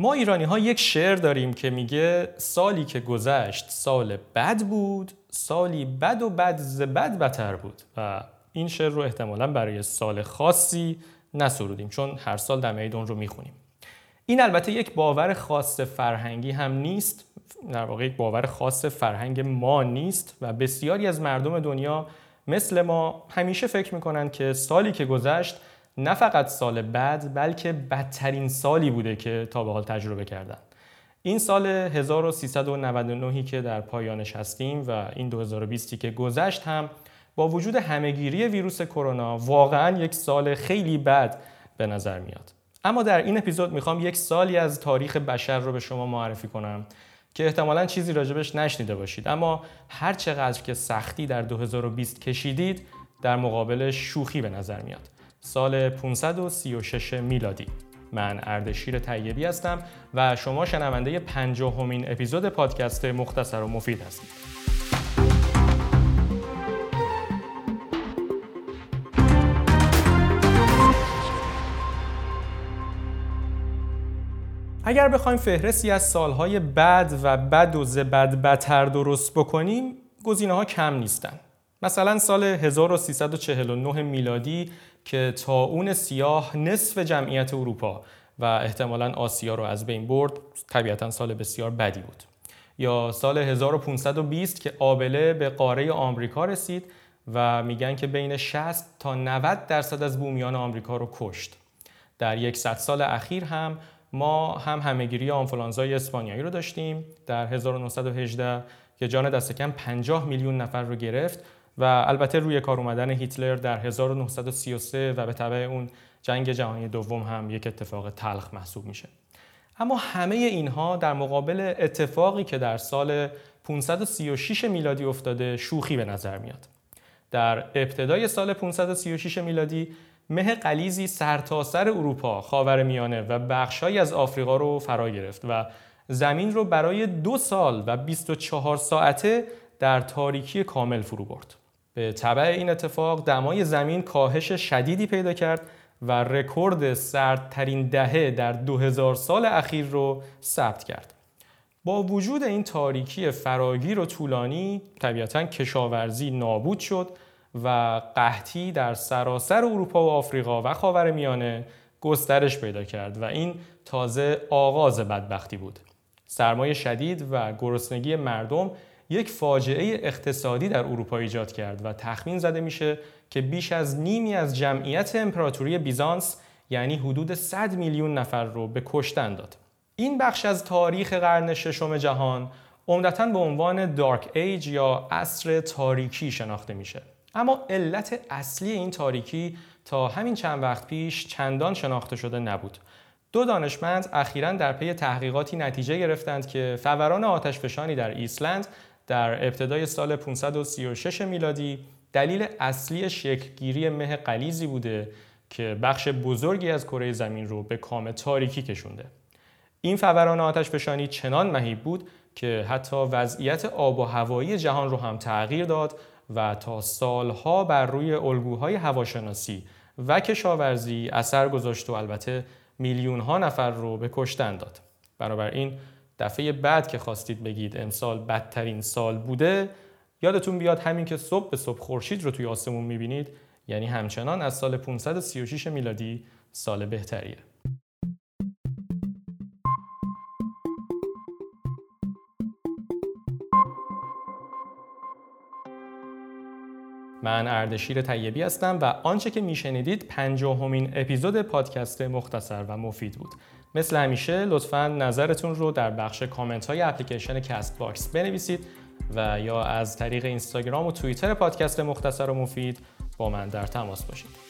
ما ایرانی ها یک شعر داریم که میگه سالی که گذشت سال بد بود سالی بد و بد ز بد بتر بود. و این شعر رو احتمالا برای سال خاصی نسرودیم چون هر سال در اون رو می‌خونیم. این البته یک باور خاص فرهنگی هم نیست در واقع یک باور خاص فرهنگ ما نیست و بسیاری از مردم دنیا مثل ما همیشه فکر می‌کنن که سالی که گذشت نه فقط سال بعد بلکه بدترین سالی بوده که تا به حال تجربه کردن این سال 1399 که در پایانش هستیم و این 2020 که گذشت هم با وجود همهگیری ویروس کرونا واقعا یک سال خیلی بد به نظر میاد. اما در این اپیزود می‌خوام یک سالی از تاریخ بشر رو به شما معرفی کنم که احتمالا چیزی راجبش نشنیده باشید. اما هر چقدر که سختی در 2020 کشیدید در مقابل شوخی به نظر میاد. سال 536 میلادی. من اردشیر طیبی هستم و شما شنونده پنجاهمین اپیزود پادکست مختصر و مفید هستید. اگر بخوایم فهرستی از سالهای بد و بد و زبد بدتر درست بکنیم گزینه ها کم نیستن. مثلا سال 1349 میلادی که تا اون سیاه نصف جمعیت اروپا و احتمالا آسیا رو از بین برد طبیعتا سال بسیار بدی بود. یا سال 1520 که آبله به قاره آمریکا رسید و میگن که بین 60 تا 90 درصد از بومیان آمریکا رو کشت. در یک سال اخیر هم ما هم همهگیری آنفولانزای اسپانیایی رو داشتیم. در 1918 که جان دست کم 50 میلیون نفر رو گرفت و البته روی کار اومدن هیتلر در 1933 و به تبع اون جنگ جهانی دوم هم یک اتفاق تلخ محسوب میشه اما همه اینها در مقابل اتفاقی که در سال 536 میلادی افتاده شوخی به نظر میاد در ابتدای سال 536 میلادی مه قلیزی سرتاسر سر اروپا، خاورمیانه و بخشهایی از آفریقا رو فرا گرفت و زمین رو برای دو سال و 24 ساعته در تاریکی کامل فرو برد. طبع این اتفاق دمای زمین کاهش شدیدی پیدا کرد و رکورد سردترین دهه در 2000 سال اخیر رو ثبت کرد. با وجود این تاریکی فراگیر و طولانی طبیعتا کشاورزی نابود شد و قحطی در سراسر اروپا و آفریقا و خاورمیانه گسترش پیدا کرد و این تازه آغاز بدبختی بود. سرمایه شدید و گرسنگی مردم یک فاجعه اقتصادی در اروپا ایجاد کرد و تخمین زده میشه که بیش از نیمی از جمعیت امپراتوری بیزانس یعنی حدود 100 میلیون نفر رو به کشتن داد. این بخش از تاریخ قرن ششم جهان عمدتا به عنوان دارک ایج یا عصر تاریکی شناخته میشه. اما علت اصلی این تاریکی تا همین چند وقت پیش چندان شناخته شده نبود. دو دانشمند اخیرا در پی تحقیقاتی نتیجه گرفتند که فوران آتشفشانی در ایسلند در ابتدای سال 536 میلادی دلیل اصلی شکلگیری مه غلیظی بوده که بخش بزرگی از کره زمین رو به کام تاریکی کشونده. این فوران آتشفشانی چنان مهیب بود که حتی وضعیت آب و هوایی جهان رو هم تغییر داد و تا سالها بر روی الگوهای هواشناسی و کشاورزی اثر گذاشت و البته میلیون ها نفر رو به کشتن داد. بنابراین دفعه بعد که خواستید بگید امسال بدترین سال بوده یادتون بیاد همین که صبح به صبح خورشید رو توی آسمون می‌بینید یعنی همچنان از سال 536 میلادی سال بهتریه. من اردشیر طیبی هستم و آنچه که میشنیدید پنجاهمین اپیزود پادکست مختصر و مفید بود. مثل همیشه لطفا نظرتون رو در بخش کامنت های اپلیکیشن کست باکس بنویسید و یا از طریق اینستاگرام و توییتر پادکست مختصر و مفید با من در تماس باشید.